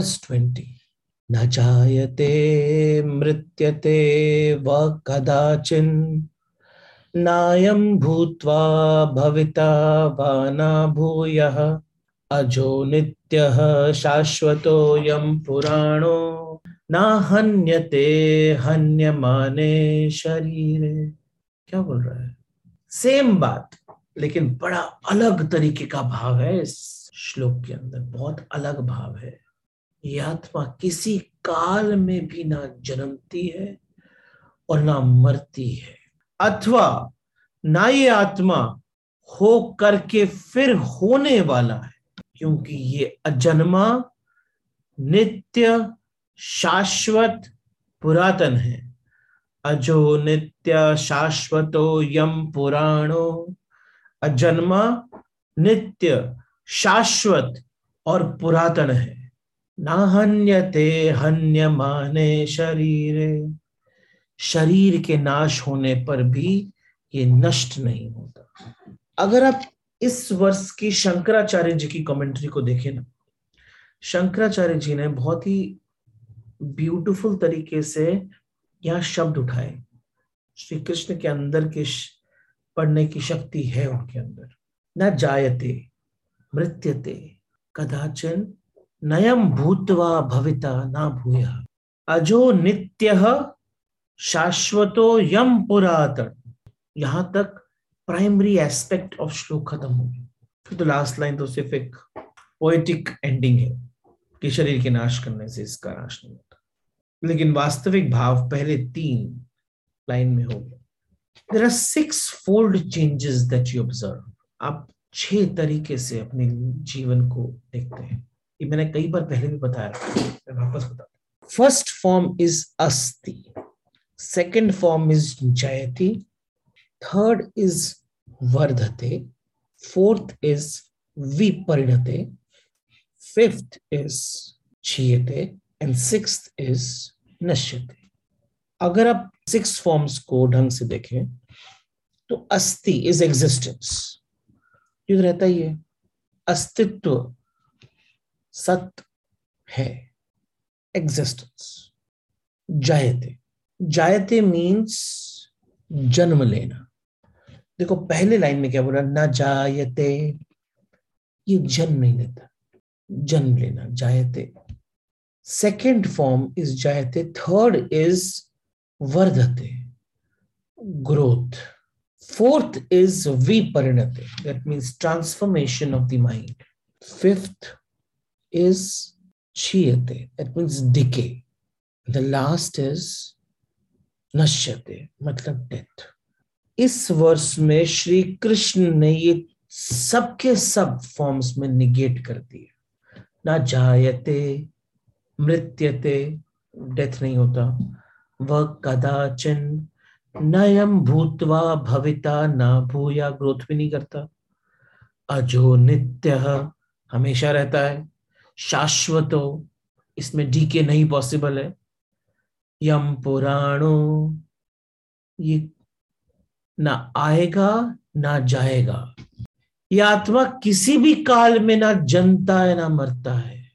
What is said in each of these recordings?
Verse twenty न जायते मृत्यते व कदाचिन नायम भूत्वा भविता वा न भूयः अजो नित्यः शाश्वतोऽयं पुराणो न हन्यते हन्यमाने शरीरे। क्या बोल रहा है? सेम बात, लेकिन बड़ा अलग तरीके का भाव है इस श्लोक के अंदर, बहुत अलग भाव है। ये आत्मा किसी काल में भी ना जन्मती है और ना मरती है। अथवा ना ये आत्मा हो करके फिर होने वाला है, क्योंकि ये अजन्मा नित्य शाश्वत पुरातन है। अजो नित्य शाश्वतो यम पुराणो। अजन्मा नित्य शाश्वत और पुरातन है। ना हन्य माने शरीर। शरीर के नाश होने पर भी ये नष्ट नहीं होता। अगर आप इस वर्ष की शंकराचार्य जी की कमेंट्री को देखें ना, शंकराचार्य जी ने बहुत ही ब्यूटीफुल तरीके से यहाँ शब्द उठाए। श्री कृष्ण के अंदर के पढ़ने की शक्ति है उनके अंदर। न जायते, मृत्यते, कदाचन नयम भूतवा भविता ना भूया। अजो नित्य शाश्वतो यम पुरातन। यहाँ तक प्राइमरी एस्पेक्ट ऑफ़ श्लोक खत्म हो गया। तो लास्ट लाइन तो सिर्फ़ एक पोएटिक एंडिंग है, कि शरीर के नाश करने से इसका नाश नहीं होता। लेकिन वास्तविक भाव पहले तीन लाइन में हो गया। There are six fold changes that you observe आप छह तरीके से अपने जीवन को देखते हैं। ये मैंने कई बार पहले भी बताया मैं वापस बता फ़र्स्ट फॉर्म इज़ अस्ति सेकेंड फॉर्म इज़ जयति थर्ड इज़ वर्धते फोर्थ इज़ विपरिणते फिफ्थ इज़ क्षीयते एंड सिक्स इज़ नश्यते अगर आप सिक्स फॉर्म्स को ढंग से देखें तो अस्थि इज़ एग्जिस्टेंस युद्ध रहता ही है अस्तित्व सत है। एग्जिस्टेंस जायते। जायते मीन्स जन्म लेना। देखो, पहले लाइन में क्या बोला? ना जायते। ये जन्म नहीं लेता। जन्म लेना, जायते। सेकेंड फॉर्म इज़ जायते। थर्ड इज़ वर्धते। Growth fourth is विपरिणते। That means transformation of the mind fifth is chiyate. That means decay. The last is nashyate मतलब डेथ इस वर्ष में श्री कृष्ण ने ये सबके सब फॉर्म्स में निगेट कर दिया ना जायते, मृत्यते डेथ नहीं होता। वह कदाचन नयम भूतवा भविता ना भूया ग्रोथ भी नहीं करता। अजो नित्य हमेशा रहता है। शाश्वत हो इसमें डीके नहीं पॉसिबल है। यम पुराणो, ये ना आएगा, ना जाएगा। ये आत्मा किसी भी काल में ना जनता है, ना मरता है।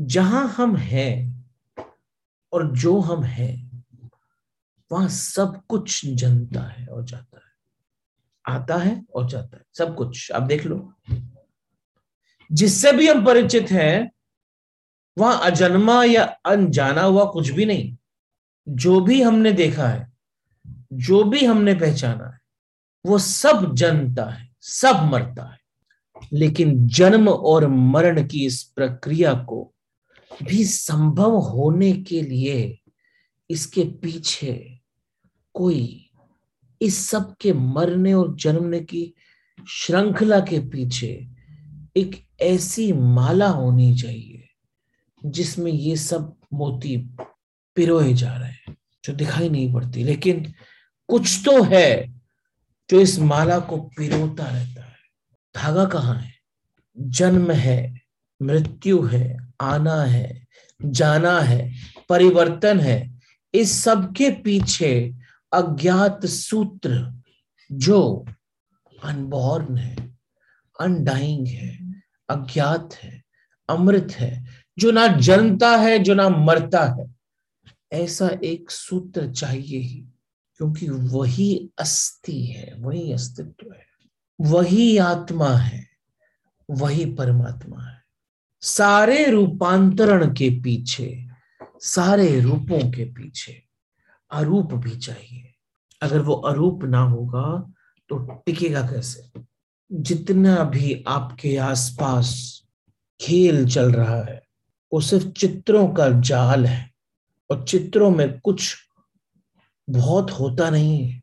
जहाँ हम हैं और जो हम हैं, वहाँ सब कुछ जनता है और जाता है। आता है और जाता है। सब कुछ। आप देख लो। जिससे भी हम परिचित हैं, वहाँ अजन्मा या अनजाना हुआ कुछ भी नहीं। जो भी हमने देखा है, जो भी हमने पहचाना है, वो सब जनता है, सब मरता है। लेकिन जन्म और मरण की इस प्रक्रिया को भी संभव होने के लिए इसके पीछे कोई इस सब के मरने और जन्मने की श्रृंखला के पीछे एक ऐसी माला होनी चाहिए जिसमें ये सब मोती पिरोए जा रहे हैं, जो दिखाई नहीं पड़ती। लेकिन कुछ तो है जो इस माला को पिरोता रहता है। धागा कहाँ है? जन्म है, मृत्यु है, आना है, जाना है, परिवर्तन है। इस सब के पीछे अज्ञात सूत्र जो अनबॉर्न है अनडाइंग है। अज्ञात है, अमृत है, जो ना जन्मता है, जो ना मरता है। ऐसा एक सूत्र चाहिए ही, क्योंकि वही अस्थि है, वही अस्तित्व है, वही आत्मा है, वही परमात्मा है। सारे रूपांतरण के पीछे, सारे रूपों के पीछे अरूप भी चाहिए। अगर वो अरूप ना होगा तो टिकेगा कैसे? जितना भी आपके आसपास खेल चल रहा है, वो सिर्फ़ चित्रों का जाल है और चित्रों में कुछ बहुत होता नहीं है।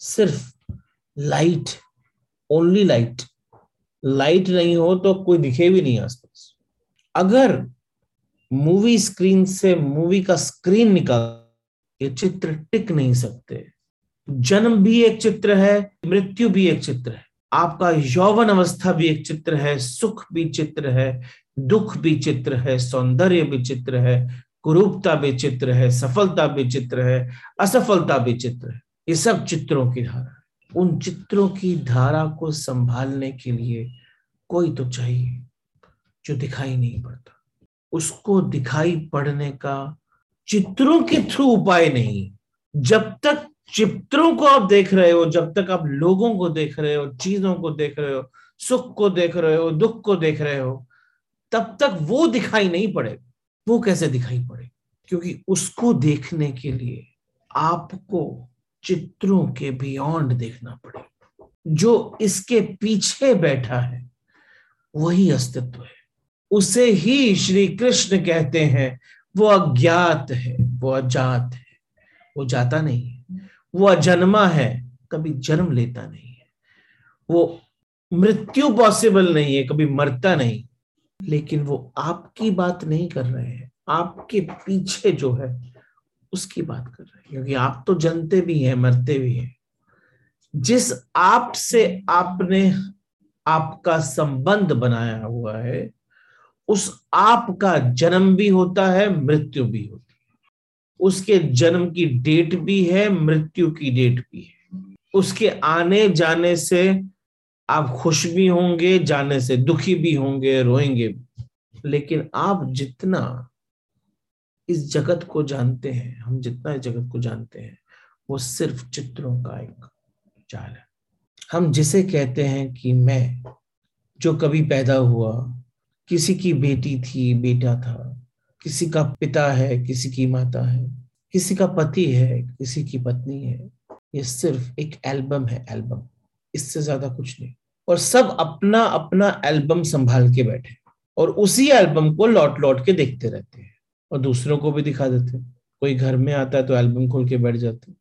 सिर्फ़ लाइट ओनली लाइट लाइट नहीं हो तो कोई दिखे भी नहीं आसपास। अगर मूवी स्क्रीन से मूवी का स्क्रीन निकाल ये चित्र टिक नहीं सकते, जन्म भी एक चित्र है, मृत्यु भी एक चित्र है। आपका यौवन अवस्था भी एक चित्र है, सुख भी चित्र है, दुख भी चित्र है, सौंदर्य भी चित्र है, कुरूपता भी चित्र है, सफलता भी चित्र है, असफलता भी चित्र है। ये सब चित्रों की धारा उन चित्रों की धारा को संभालने के लिए कोई तो चाहिए जो दिखाई नहीं पड़ता। उसको दिखाई पड़ने का चित्रों के थ्रू उपाय नहीं। जब तक चित्रों को आप देख रहे हो, जब तक आप लोगों को देख रहे हो, चीज़ों को देख रहे हो, सुख को देख रहे हो, दुख को देख रहे हो, तब तक वो दिखाई नहीं पड़ेगा। वो कैसे दिखाई पड़े? क्योंकि उसको देखने के लिए आपको चित्रों के बियॉन्ड देखना पड़ेगा। जो इसके पीछे बैठा है, वही अस्तित्व है। उसे ही श्री कृष्ण कहते हैं, वो अज्ञात है, वो अजात है, वो जाता नहीं है। वो अजन्मा है, कभी जन्म लेता नहीं है। वो मृत्यु पॉसिबल नहीं है, कभी मरता नहीं। लेकिन वो आपकी बात नहीं कर रहे हैं, आपके पीछे जो है, उसकी बात कर रहे हैं। क्योंकि आप तो जनते भी हैं, मरते भी हैं। जिस आप से आपने आपका संबंध बनाया हुआ है, उस आप का जन्म भी होता है, मृत्यु भी होती उसके जन्म की डेट भी है, मृत्यु की डेट भी है। उसके आने जाने से आप खुश भी होंगे, जाने से दुखी भी होंगे, रोएँगे लेकिन आप जितना इस जगत को जानते हैं, हम जितना इस जगत को जानते हैं, वो सिर्फ़ चित्रों का एक जाल है। हम जिसे कहते हैं कि मैं, जो कभी पैदा हुआ, किसी की बेटी थी, बेटा था किसी का पिता है, किसी की माता है, किसी का पति है, किसी की पत्नी है, ये सिर्फ़ एक एल्बम है, एल्बम। इससे ज़्यादा कुछ नहीं। और सब अपना अपना एल्बम संभाल के बैठे और उसी एल्बम को लौट लौट के देखते रहते हैं और दूसरों को भी दिखा देते हैं। कोई घर में आता है तो एल्बम खोल के बैठ जाते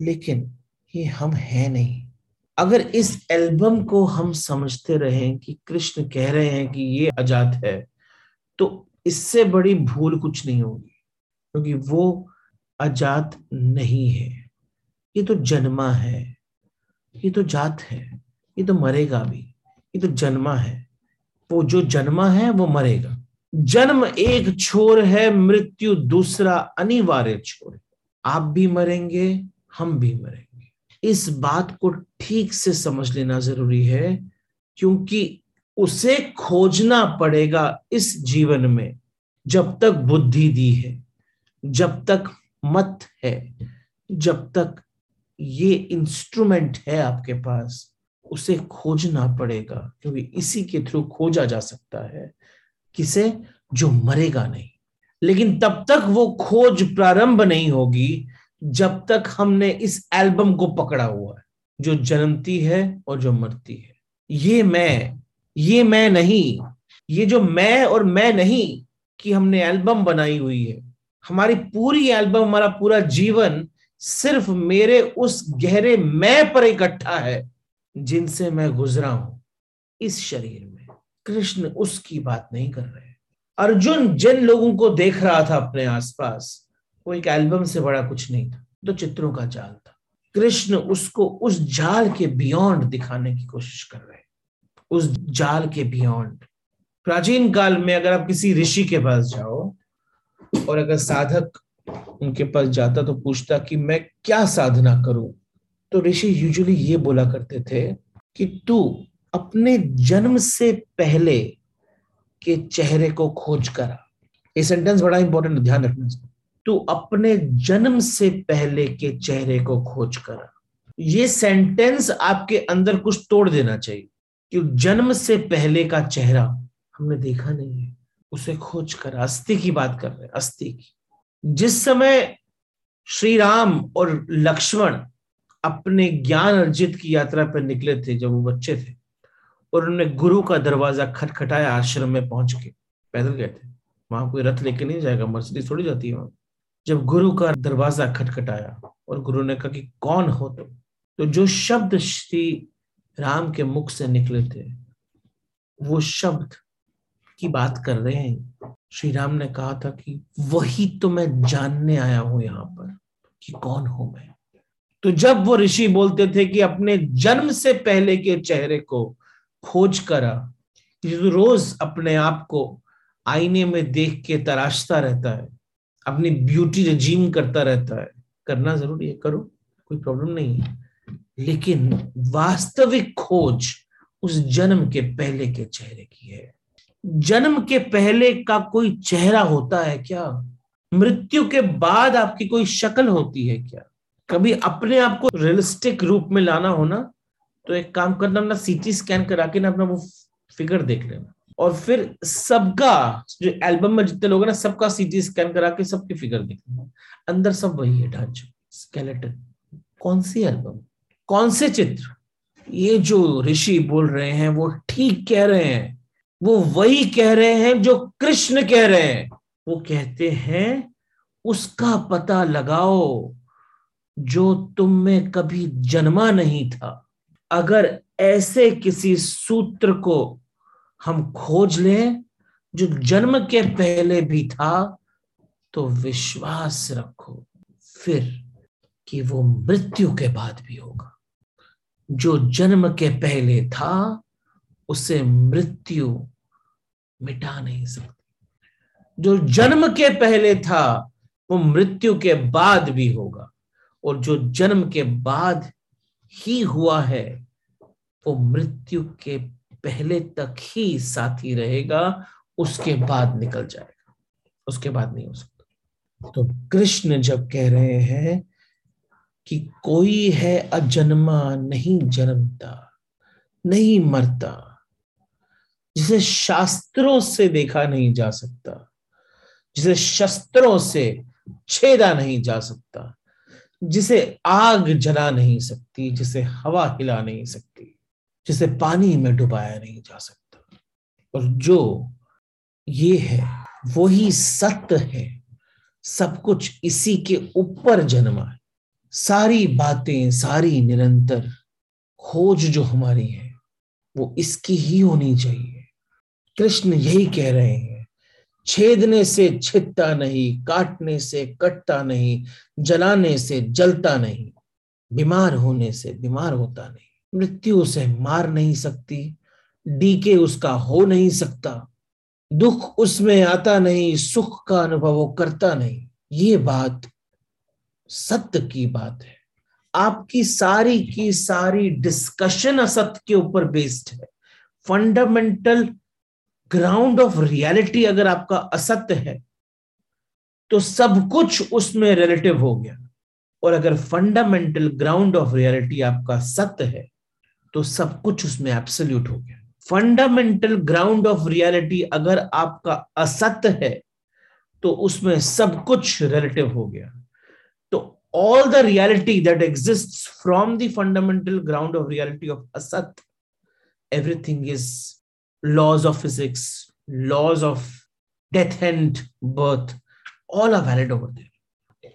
लेकिन ये हम है नहीं। अगर इस एल्बम को हम समझते रहें कि कृष्ण कह रहे हैं कि ये आज़ाद है तो इससे बड़ी भूल कुछ नहीं होगी, क्योंकि वो अजात नहीं है। ये तो जन्मा है, ये तो जात है, ये तो मरेगा भी, ये तो जन्मा है। वो जो जन्मा है, वो मरेगा। जन्म एक छोर है, मृत्यु दूसरा अनिवार्य छोर आप भी मरेंगे, हम भी मरेंगे। इस बात को ठीक से समझ लेना ज़रूरी है, क्योंकि उसे खोजना पड़ेगा इस जीवन में, जब तक बुद्धि दी है, जब तक मत है, जब तक ये इंस्ट्रूमेंट है आपके पास, उसे खोजना पड़ेगा, क्योंकि इसी के थ्रू खोजा जा सकता है किसे? जो मरेगा नहीं। लेकिन तब तक वो खोज प्रारंभ नहीं होगी, जब तक हमने इस एल्बम को पकड़ा हुआ है, जो जन्मती है और जो मरती है। ये मैं ये मैं नहीं। ये जो मैं और मैं नहीं कि हमने एल्बम बनाई हुई है। हमारी पूरी एल्बम, हमारा पूरा जीवन सिर्फ़ मेरे उस गहरे मैं पर इकट्ठा है जिनसे मैं गुजरा हूँ। इस शरीर में कृष्ण उसकी बात नहीं कर रहे। अर्जुन जिन लोगों को देख रहा था अपने आसपास, वो एक एल्बम से बड़ा कुछ नहीं था तो चित्रों का जाल था। कृष्ण उसको उस जाल के बियॉन्ड दिखाने की कोशिश कर रहे। उस जाल के बियॉन्ड प्राचीन काल में अगर आप किसी ऋषि के पास जाओ, और अगर साधक उनके पास जाता तो पूछता कि मैं क्या साधना करूँ तो ऋषि यूजुअली ये बोला करते थे कि तू अपने जन्म से पहले के चेहरे को खोज करा ये सेंटेंस बड़ा इंपॉर्टेंट ध्यान रखना तू अपने जन्म से पहले के चेहरे को खोज करा ये सेंटेंस आपके अंदर कुछ तोड़ देना चाहिए। कि जन्म से पहले का चेहरा हमने देखा नहीं है। उसे खोज कर अस्थि की बात कर रहे हैं, अस्थि की। जिस समय श्री राम और लक्ष्मण अपने ज्ञान अर्जित की यात्रा पर निकले थे, जब वो बच्चे थे, और उन्होंने गुरु का दरवाज़ा खटखटाया आश्रम में पहुँच के, पैदल गए थे। वहाँ कोई रथ लेके नहीं जाएगा, मर्सिडीज थोड़ी जाती है वहाँ। जब गुरु का दरवाज़ा खटखटाया और गुरु ने कहा कि कौन हो तुम? तो जो शब्द श्री राम के मुख से निकले थे। वो शब्द की बात कर रहे हैं। श्री राम ने कहा था कि वही तो मैं जानने आया हूँ यहाँ पर कि कौन हूँ मैं। तो जब वो ऋषि बोलते थे कि अपने जन्म से पहले के चेहरे को खोज करा तो रोज अपने आप को आईने में देख के तराशता रहता है, अपनी ब्यूटी रिजीम करता रहता है, करना ज़रूरी है, करो, कोई प्रॉब्लम नहीं है। लेकिन वास्तविक खोज उस जन्म के पहले के चेहरे की है। जन्म के पहले का कोई चेहरा होता है क्या? मृत्यु के बाद आपकी कोई शक्ल होती है क्या? कभी अपने आप को रियलिस्टिक रूप में लाना होना तो एक काम करना, अपना सीटी स्कैन करा के ना अपना वो फिगर देख लेना। और फिर सबका, जो एल्बम में जितने लोग हैं ना, सबका सीटी स्कैन करा के सबकी फिगर देख लेना। अंदर सब वही है ढांचा स्केलेटन कौन सी एल्बम कौन से चित्र? ये जो ऋषि बोल रहे हैं, वो ठीक कह रहे हैं। वो वही कह रहे हैं जो कृष्ण कह रहे हैं। वो कहते हैं, उसका पता लगाओ जो तुम में कभी जन्मा नहीं था। अगर ऐसे किसी सूत्र को हम खोज लें, जो जन्म के पहले भी था तो विश्वास रखो फिर कि वो मृत्यु के बाद भी होगा। जो जन्म के पहले था, उसे मृत्यु मिटा नहीं सकती। जो जन्म के पहले था, वो मृत्यु के बाद भी होगा। और जो जन्म के बाद ही हुआ है, वो मृत्यु के पहले तक ही साथी रहेगा, उसके बाद निकल जाएगा। उसके बाद नहीं हो सकता। तो कृष्ण जब कह रहे हैं कि कोई है अजन्मा नहीं जन्मता, नहीं मरता, जिसे शास्त्रों से देखा नहीं जा सकता, जिसे शस्त्रों से छेदा नहीं जा सकता, जिसे आग जला नहीं सकती, जिसे हवा हिला नहीं सकती, जिसे पानी में डुबाया नहीं जा सकता। और जो ये है वही सत्य है। सब कुछ इसी के ऊपर जन्मा है। सारी बातें, सारी निरंतर खोज जो हमारी है, वो इसकी ही होनी चाहिए। कृष्ण यही कह रहे हैं, छेदने से छिदता नहीं, काटने से कटता नहीं, जलाने से जलता नहीं, बीमार होने से बीमार होता नहीं, मृत्यु उसे मार नहीं सकती, डीके उसका हो नहीं सकता, दुख उसमें आता नहीं, सुख का अनुभव वो करता नहीं, ये बात सत्य की बात है। आपकी सारी की सारी डिस्कशन असत्य के ऊपर बेस्ड है। फंडामेंटल ग्राउंड ऑफ़ रियलिटी अगर आपका असत्य है तो सब कुछ उसमें रिलेटिव हो गया। और अगर फंडामेंटल ग्राउंड ऑफ़ रियलिटी आपका सत्य है तो सब कुछ उसमें एब्सोल्यूट हो गया। फंडामेंटल ग्राउंड ऑफ़ रियलिटी अगर आपका असत्य है तो उसमें सब कुछ रिलेटिव हो गया। तो all the reality that exist from the fundamental ground of reality of असत everything laws of physics, laws of death and birth, all are valid over there.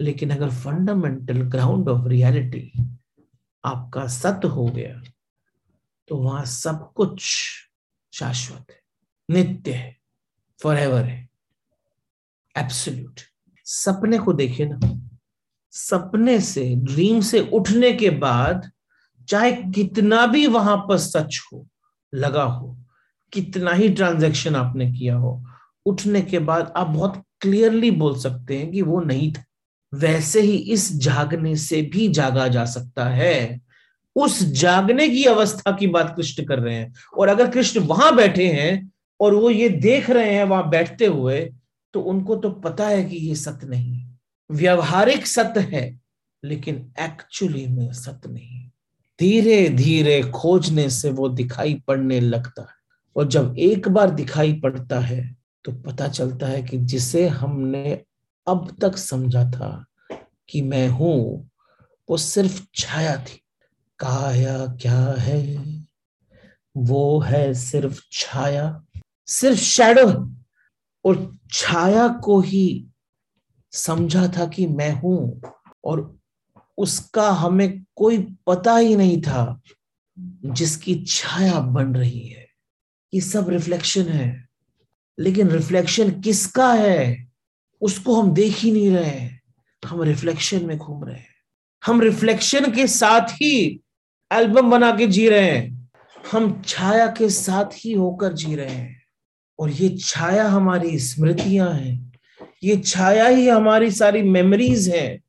लेकिन अगर फंडामेंटल ग्राउंड ऑफ़ रियलिटी आपका सत्य हो गया तो वहाँ सब कुछ शाश्वत है नित्य है फॉर एवर है एब्सोल्यूट सपने को देखिए ना सपने से ड्रीम से उठने के बाद चाहे कितना भी वहाँ पर सच हो, लगा हो, कितना ही ट्रांजैक्शन आपने किया हो, उठने के बाद आप बहुत क्लियरली बोल सकते हैं कि वो नहीं था। वैसे ही इस जागने से भी जागा जा सकता है। उस जागने की अवस्था की बात कृष्ण कर रहे हैं। और अगर कृष्ण वहाँ बैठे हैं और वो ये देख रहे हैं, वहाँ बैठते हुए तो उनको तो पता है कि ये सत्य नहीं व्यवहारिक सत्य है, लेकिन एक्चुअली में सत्य नहीं धीरे धीरे खोजने से वो दिखाई पड़ने लगता है। और जब एक बार दिखाई पड़ता है तो पता चलता है कि जिसे हमने अब तक समझा था कि मैं हूँ, वो सिर्फ़ छाया थी। काया क्या है? वो है सिर्फ़ छाया, सिर्फ़ शैडो और छाया को ही समझा था कि मैं हूँ और उसका हमें कोई पता ही नहीं था जिसकी छाया बन रही है। ये सब रिफ्लेक्शन है। लेकिन रिफ्लेक्शन किसका है? उसको हम देख ही नहीं रहे हम रिफ्लेक्शन में घूम रहे हैं। हम रिफ्लेक्शन के साथ ही एल्बम बना के जी रहे हैं। हम छाया के साथ ही होकर जी रहे हैं। और ये छाया हमारी स्मृतियाँ हैं। ये छाया ही हमारी सारी मेमोरीज है।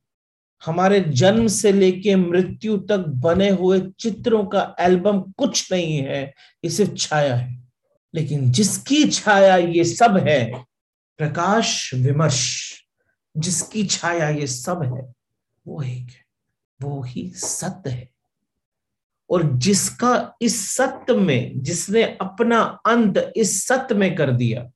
हमारे जन्म से लेके मृत्यु तक बने हुए चित्रों का एल्बम कुछ नहीं है, ये सिर्फ़ छाया है। लेकिन जिसकी छाया ये सब है, प्रकाश विमर्श, जिसकी छाया ये सब है, वो एक है, वो ही सत्य है। और जिसका इस सत्य में, जिसने अपना अंत इस सत्य में कर दिया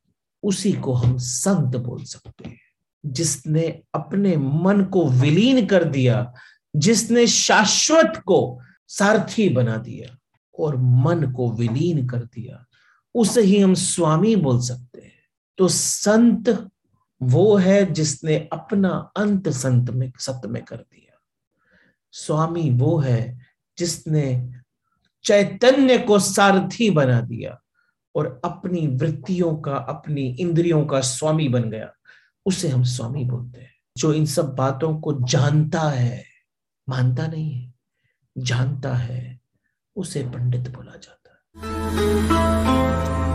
उसी को हम संत बोल सकते हैं। जिसने अपने मन को विलीन कर दिया, जिसने शाश्वत को सारथी बना दिया और मन को विलीन कर दिया, उसे ही हम स्वामी बोल सकते हैं। तो संत वो है जिसने अपना अंत संत में सत्य में कर दिया। स्वामी वो है जिसने चैतन्य को सारथी बना दिया। और अपनी वृत्तियों का, अपनी इंद्रियों का स्वामी बन गया। उसे हम स्वामी बोलते हैं, जो इन सब बातों को जानता है। मानता नहीं है, जानता है, उसे पंडित बोला जाता है।